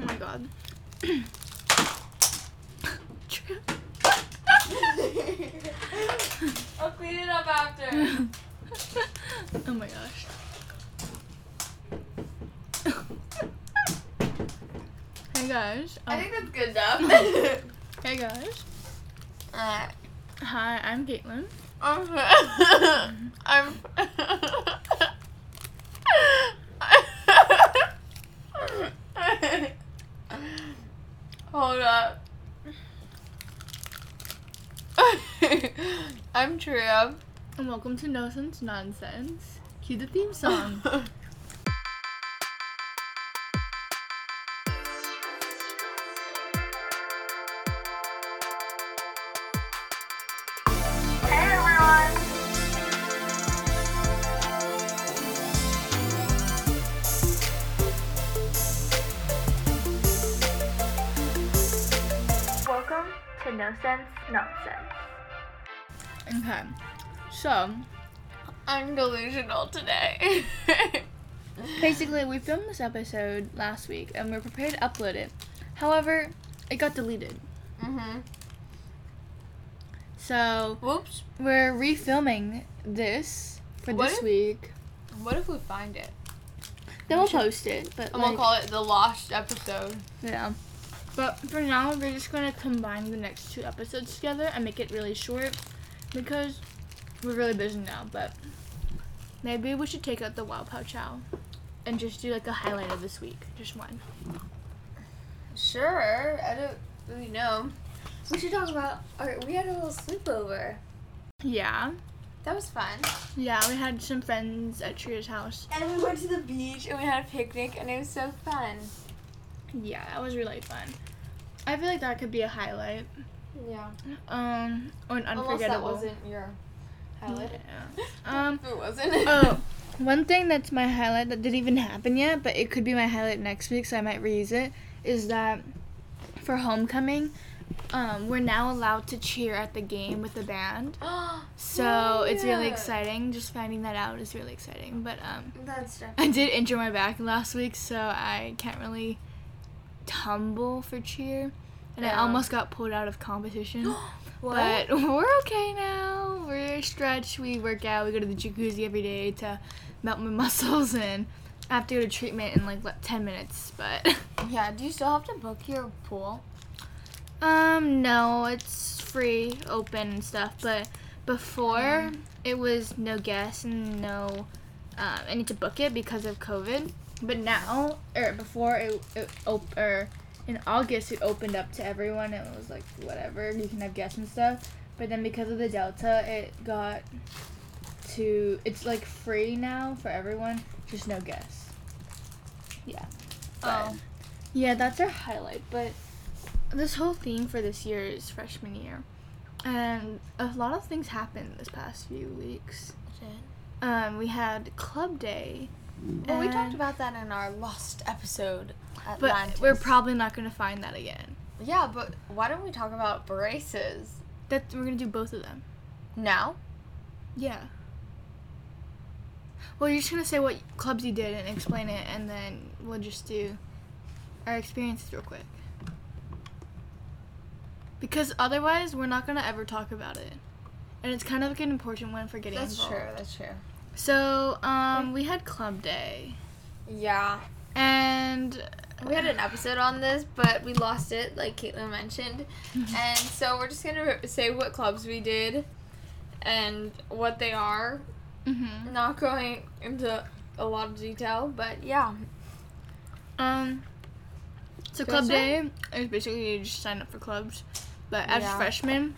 Oh my god. I'll clean it up after. oh my gosh. hey guys. I Um, think that's good enough. hey guys. Alright. Hi, I'm Caitlin. I'm. Hold up. I'm Tria. And welcome to No Sense Nonsense. Cue the theme song. Sense Nonsense. okay. So, I'm delusional today. basically, we filmed this episode last week and we're prepared to upload it. However, it got deleted. mhm. So, Whoops. we're refilming this for What this if- week. What if we find it? Then we'll post it. But I'm gonna call it the lost episode. Yeah. But for now, we're just gonna combine the next two episodes together and make it really short because we're really busy now. But maybe we should take out the Wow Pow Chow and just do like a highlight of this week, just one. Sure. I don't really know. We should talk about. Our, we had a little sleepover. Yeah. That was fun. Yeah, we had some friends at Tria's house. And we went to the beach and we had a picnic and it was so fun. Yeah, that was really fun. I feel like that could be a highlight. Yeah. Um, or an Unless unforgettable. that wasn't your highlight. Yeah. Um. If it wasn't. oh, one thing that's my highlight that didn't even happen yet, but it could be my highlight next week, so I might reuse it, is that for homecoming, um, we're now allowed to cheer at the game with the band. So it's really exciting. Just finding that out is really exciting. But um, That's I did injure my back last week, so I can't really tumble for cheer. And I almost got pulled out of competition. But we're okay now. We're stretched. We work out. We go to the jacuzzi every day to melt my muscles, and I have to go to treatment in like ten minutes. But yeah. Do you still have to book your pool? um, no, it's free, open and stuff. But before it was no guests and no. Um, I need to book it because of COVID. But now, or before it, it op- or in August it opened up to everyone. It was like whatever you can have guests and stuff. But then because of the Delta, it got to it's like free now for everyone, just no guests. Yeah. But- Oh. Yeah, that's our highlight. But this whole theme for this year is freshman year, and a lot of things happened this past few weeks. Um, we had club day. Well, we talked about that in our lost episode. But we're probably not gonna find that again. Yeah, but why don't we talk about braces That we're gonna do both of them. now? Yeah. Well, you're just gonna say what clubs you did and explain it, and then we'll just do our experiences real quick. Because otherwise, we're not gonna ever talk about it, and it's kind of like an important one for getting That's involved. true. That's true. So, um, we had club day, Yeah. and We had an episode on this, but we lost it, like Caitlin mentioned. and so we're just gonna say what clubs we did and what they are. Mhm. Not going into a lot of detail, but yeah. Um. So club start. day is basically you just sign up for clubs, but as Yeah. freshmen,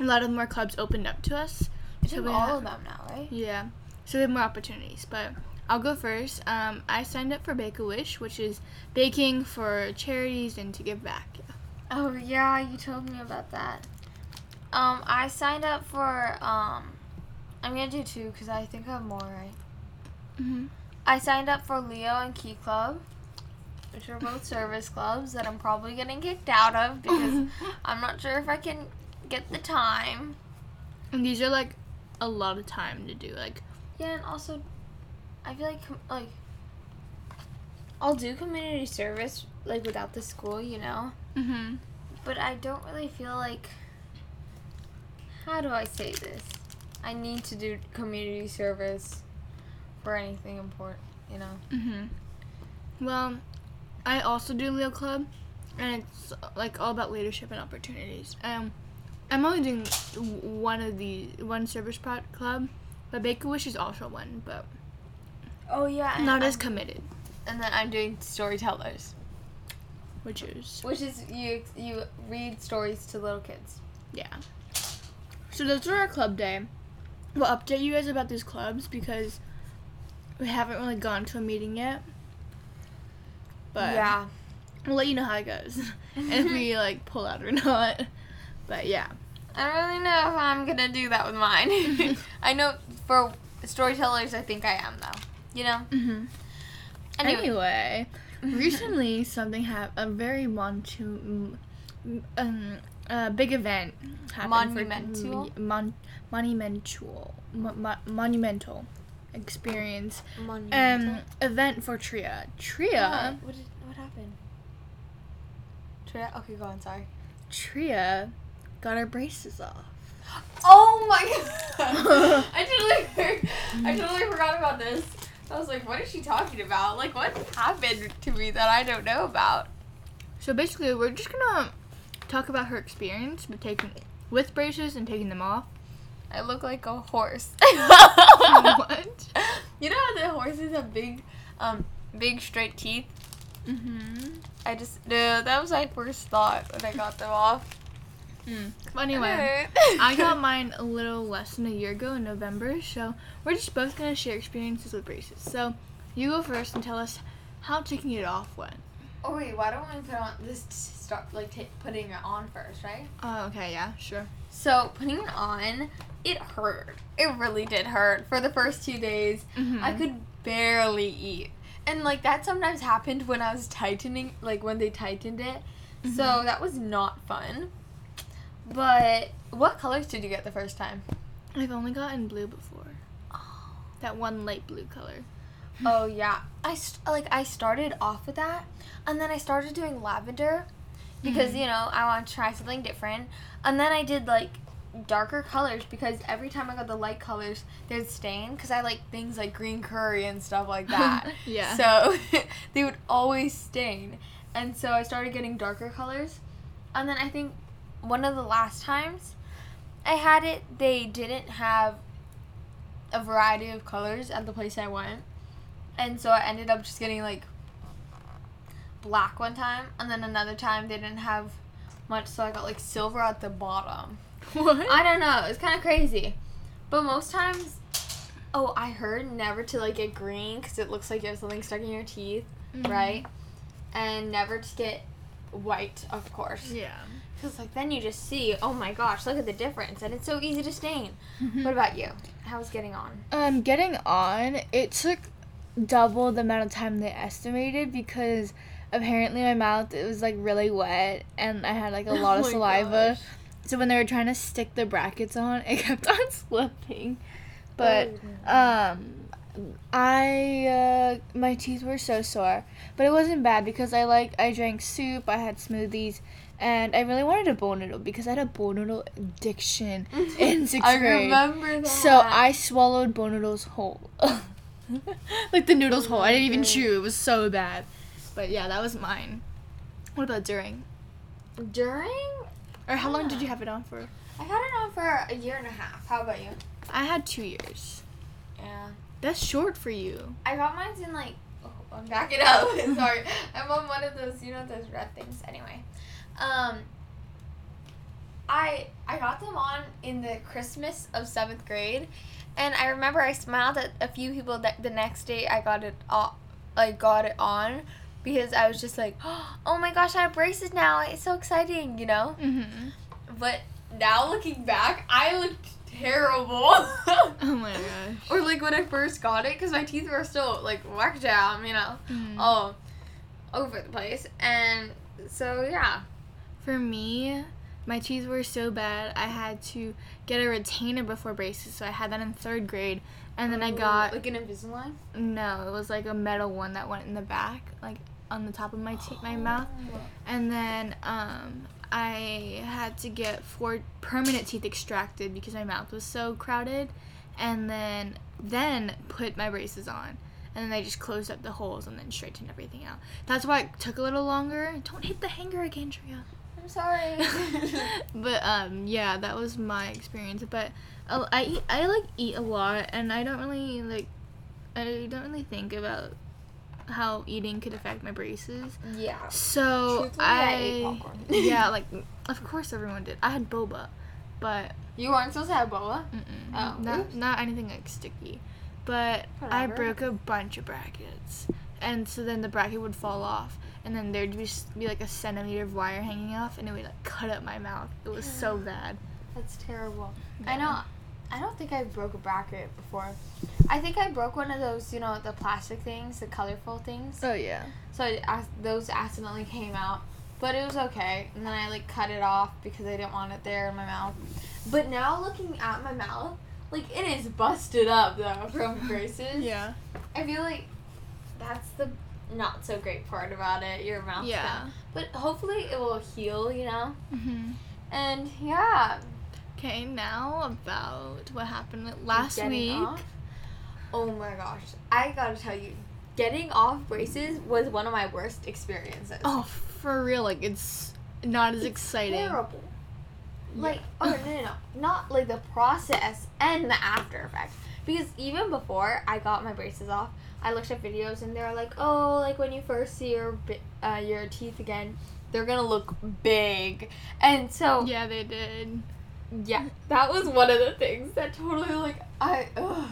a lot of more clubs opened up to us. I So all ha- of them now, right? Yeah, so we have more opportunities. But I'll go first. Um, I signed up for Bake a Wish, which is baking for charities and to give back. Oh yeah, you told me about that. Um, I signed up for um, I'm gonna do two because I think I have more right. Mm-hmm. I signed up for Leo and Key Club, which are both service clubs that I'm probably getting kicked out of because I'm not sure if I can get the time. And these are like a lot of time to do. Like, Yeah, and also, I feel like like I'll do community service like without the school, you know. Mhm. But I don't really feel like. How do I say this? I need to do community service for anything important, you know. Mhm. Well, I also do Leo Club, and it's like all about leadership and opportunities. Um, I'm only doing one of the one service pro- club, but Make a Wish is also one, but Oh yeah. not as committed, And then I'm doing storytellers, which is which is you you read stories to little kids. yeah. So those are our club day. We'll update you guys about these clubs because we haven't really gone to a meeting yet. But yeah. we'll let you know how it goes, and if we like pull out or not. But yeah. I don't really know if I'm gonna do that with mine. I know for storytellers, I think I am though. You know. Mm-hmm. Anyway. Anyway, recently something happened. A very montu- um, a big event happened. Monumental? For, mon- monumental. Mo- mo- monumental experience. Um, event for Tria. Tria. What, what, did, what happened? Tria? Okay, go on. Sorry. Tria got her braces off. Oh my god! I totally, I totally forgot about this. I was like, what is she talking about? Like, what happened to me that I don't know about? So basically, we're just gonna talk about her experience with taking with braces and taking them off. I look like a horse. what? You know how the horses have big, um, big straight teeth? Mm-hmm. I just, no, that was my first thought when I got them off. Mm. But anyway. I got mine a little less than a year ago in November, so we're just both gonna share experiences with braces. So you go first and tell us how taking it off went. Oh wait, why don't we put on this? Start like ta putting it on first, right? Oh, okay, yeah, sure. So putting it on, it hurt. It really did hurt for the first two days. Mm-hmm. I could barely eat, and like that sometimes happened when I was tightening, like when they tightened it. So Mhm. that was not fun. But what colors did you get the first time? I've only gotten blue before. Oh. That one light blue color. Oh yeah, I st- like I started off with that, and then I started doing lavender because Mhm. you know I want to try something different, and then I did like darker colors because every time I got the light colors, they'd stain because I like things like green curry and stuff like that. Yeah. So they would always stain, and so I started getting darker colors, and then I think one of the last times I had it, they didn't have a variety of colors at the place I went. And so I ended up just getting like black one time, and then another time they didn't have much, so I got like silver at the bottom. What? I don't know, it's kind of crazy. But most times, oh, I heard never to like get green because it looks like you have something stuck in your teeth, Mhm. right? And never to get white, of course. Yeah. Because like then you just see, oh my gosh, look at the difference, and it's so easy to stain. Mm-hmm. What about you? How's getting on? Um, getting on, it took double the amount of time they estimated because apparently my mouth it was like really wet and I had like a lot of Oh my saliva. gosh. So when they were trying to stick the brackets on, it kept on slipping. But Oh, um I uh my teeth were so sore. But it wasn't bad because I like I drank soup, I had smoothies, and I really wanted a bowl noodle because I had a bowl noodle addiction in sixth I grade. remember that. So I swallowed bowl noodles whole. like the noodles whole. I didn't even chew. It was so bad. But yeah, that was mine. What about during? during Or how long did you have it on for? I had it on for a year and a half. How about you? I had two years. Yeah. That's short for you. I got mine in like. Oh, I'm back it up. Sorry, I'm on one of those. You know those red things. Anyway, um. I I got them on in the Christmas of seventh grade, and I remember I smiled at a few people that the next day I got it off, I got it on, because I was just like, oh my gosh, I have braces now. It's so exciting, you know. Mm-hmm. But now looking back, I looked terrible. Oh my gosh. or like when I first got it, because my teeth were still like whacked out, you know, Mm. all over the place. And so yeah, For me, my teeth were so bad. I had to get a retainer before braces, so I had that in third grade, and then I got like an Invisalign. no, it was like a metal one that went in the back, like on the top of my te- my mouth, and then um, I had to get four permanent teeth extracted because my mouth was so crowded, and then then put my braces on. And then they just closed up the holes and then straightened everything out. That's why it took a little longer. Don't hit the hanger again, Tria. I'm sorry. but um, yeah, that was my experience. But uh, I eat, I like eat a lot, and I don't really like, I don't really think about how eating could affect my braces. yeah. So I I, yeah, like of course everyone did. I had boba, but You weren't supposed to have boba. Oh, not oops. not anything like sticky. But I broke a bunch of brackets, and so then the bracket would fall off, and then there'd be, s- be like a centimeter of wire hanging off, and it would like cut up my mouth. It was so bad. That's terrible. I know. I don't think I broke a bracket before. I think I broke one of those, you know, the plastic things, the colorful things. Oh yeah. So ac- those accidentally came out, but it was okay. And then I like cut it off because I didn't want it there in my mouth. But now looking at my mouth, like it is busted up though from braces. Yeah. I feel like that's the not so great part about it. Your mouth. Yeah. But hopefully it will heal, you know. hmm And yeah. Okay, now about what happened last getting week. off. Oh my gosh. I gotta tell you, getting off braces was one of my worst experiences. Oh, for real, like it's not as It's exciting. Terrible. Like, oh no, no, no, not like the process and the after effect. Because even before I got my braces off, I looked at videos and they're like, oh, like when you first see your uh, your teeth again, they're gonna look big, and so Yeah, they did. Yeah, that was one of the things that totally like I ugh,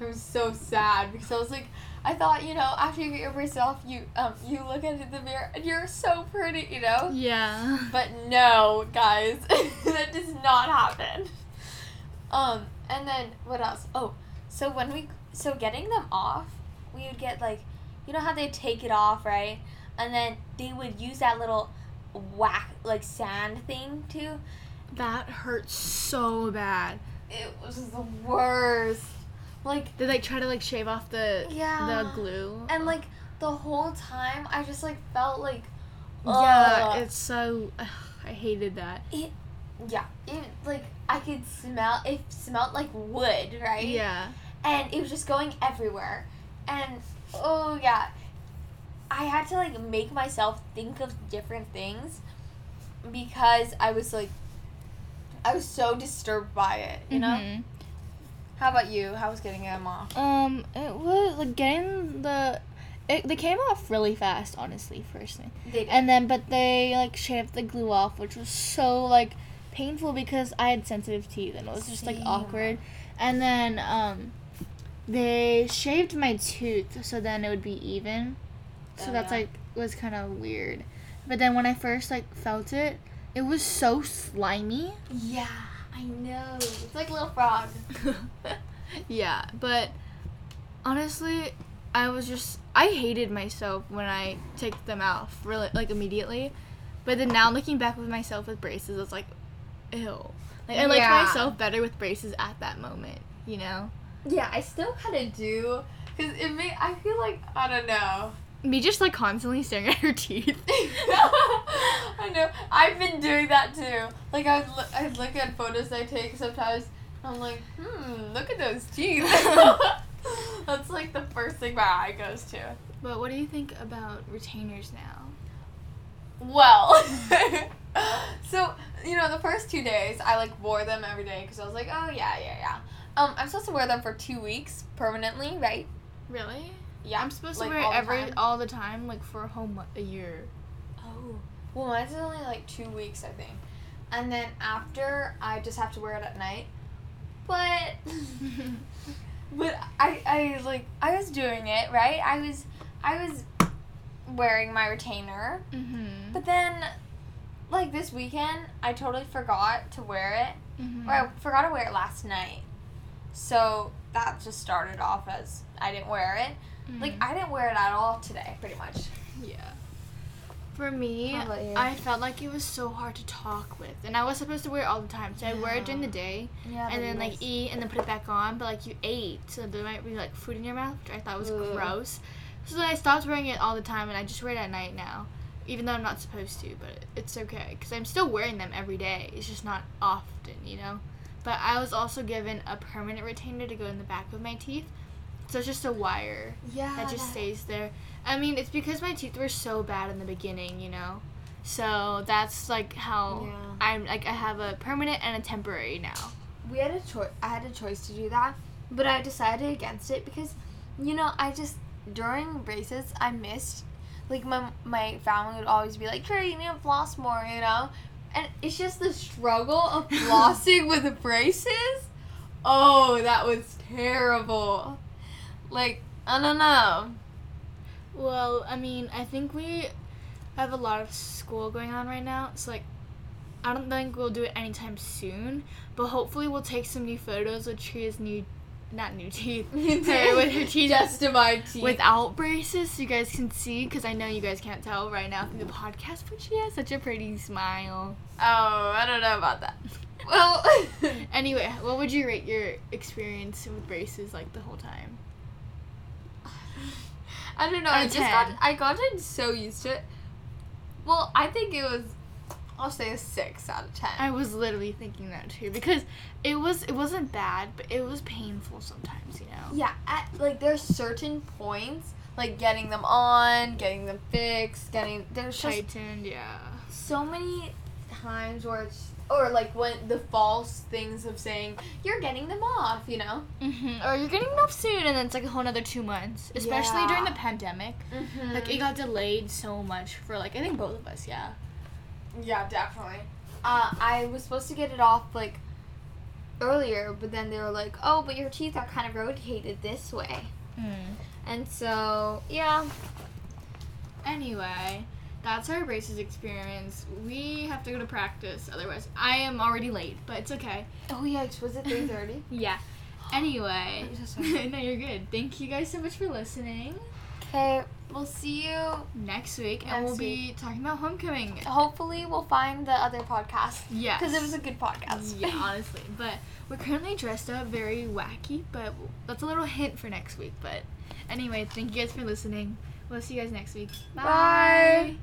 I was so sad because I was like I thought you know after you get your braces off you um you look into the mirror and you're so pretty you know? Yeah. but no guys that does not happen. Um and then what else? Oh so when we so getting them off we would get like you know how they take it off right? And then they would use that little whack like sand thing too That hurt so bad. It was the worst. Like, They like try to like shave off the Yeah. the glue. and like the whole time, I just like felt like, yeah, it's so. ugh, I hated that. it yeah, it like I could smell. It smelled like wood, right? Yeah. And it was just going everywhere, and oh yeah, I had to like make myself think of different things because I was like, I was so disturbed by it. You know. Mhm. How about you? How was getting them off? Um, it was like getting the. It, they came off really fast, honestly, firstly. They did. And then, but they like shaved the glue off, which was so like painful because I had sensitive teeth and it was just like awkward. And then, um, they shaved my tooth so then it would be even. So Oh, that's yeah. like was kind of weird. But then when I first like felt it, it was so slimy. Yeah, I know. It's like a little frog. yeah, but honestly, I was just I hated myself when I took them off really like immediately. But then now looking back with myself with braces, it's like, ew. Like I liked myself better with braces at that moment, you know. Yeah, I still kind of do. Because it may, I feel like, I don't know. Me just like constantly staring at her teeth. I've been doing that too. Like, I look, I look at photos I take sometimes. I'm like, hmm, look at those teeth. That's like the first thing my eye goes to. But what do you think about retainers now? Well, so you know, the first two days I like wore them every day because I was like, oh yeah, yeah, yeah. Um, I'm supposed to wear them for two weeks permanently, right? Really? Yeah, I'm supposed like, to wear all it every time. all the time, like for a whole mo- a year. Well, mine's only like two weeks, I think, and then after I just have to wear it at night. But, but I, I like I was doing it right. I was, I was wearing my retainer. mhm. But then, like this weekend, I totally forgot to wear it. Mhm. Or I forgot to wear it last night. So that just started off as I didn't wear it. Like Mhm. I didn't wear it at all today, pretty much. Yeah. For me, How about you? I felt like it was so hard to talk with, and I was supposed to wear it all the time. So I wear it during the day, Yeah, and then like eat, and then put it back on. But like you ate, so there might be like food in your mouth, which I thought was gross. So then I stopped wearing it all the time, and I just wear it at night now, even though I'm not supposed to. But it's okay because I'm still wearing them every day. It's just not often, you know. But I was also given a permanent retainer to go in the back of my teeth, so it's just a wire yeah, that just stays there. I mean, it's because my teeth were so bad in the beginning, you know. So that's like how Yeah. I'm like I have a permanent and a temporary now. we had a choice. I had a choice to do that, but I decided against it because, you know, I just during braces I missed. Like my my family would always be like, "Carrie, you need to floss more," you know, and it's just the struggle of flossing with braces. Oh, that was terrible. Like I don't know. Well, I mean, I think we have a lot of school going on right now. So like I don't think we'll do it anytime soon, but hopefully we'll take some new photos with Tria's new not new teeth. her, with her teeth just to my teeth. without braces so you guys can see because I know you guys can't tell right now through the podcast, but she has such a pretty smile. oh, I don't know about that. Well, Anyway, what would you rate your experience with braces like the whole time? I don't know. I just got 10. I gotten so used to it. Well, I think it was. I'll say a six out of ten. I was literally thinking that too because it was it wasn't bad, but it was painful sometimes, you know. yeah, at, like there's certain points, like getting them on, getting them fixed, getting there's just Tightened, yeah. so many times where it's or like when the false things of saying you're getting them off, you know. hmm Or you're getting them off soon, and then it's like a whole another two months, especially during the pandemic. Mm-hmm. Like it got delayed so much for like I think both of us, yeah. Yeah, definitely. Uh, I was supposed to get it off like earlier, but then they were like, "Oh, but your teeth are kind of rotated this way," Mm. and so yeah. Anyway, that's our braces experience. We have to go to practice, otherwise I am already late, but it's okay. Oh yeah, was it three thirty? Yeah. Anyway, so no, you're good. Thank you guys so much for listening. Okay, we'll see you. Next week, and we'll be talking about homecoming. Hopefully, we'll find the other podcast Yeah, because it was a good podcast. yeah, honestly. But we're currently dressed up very wacky, but that's a little hint for next week. But anyway, thank you guys for listening. We'll see you guys next week. Bye.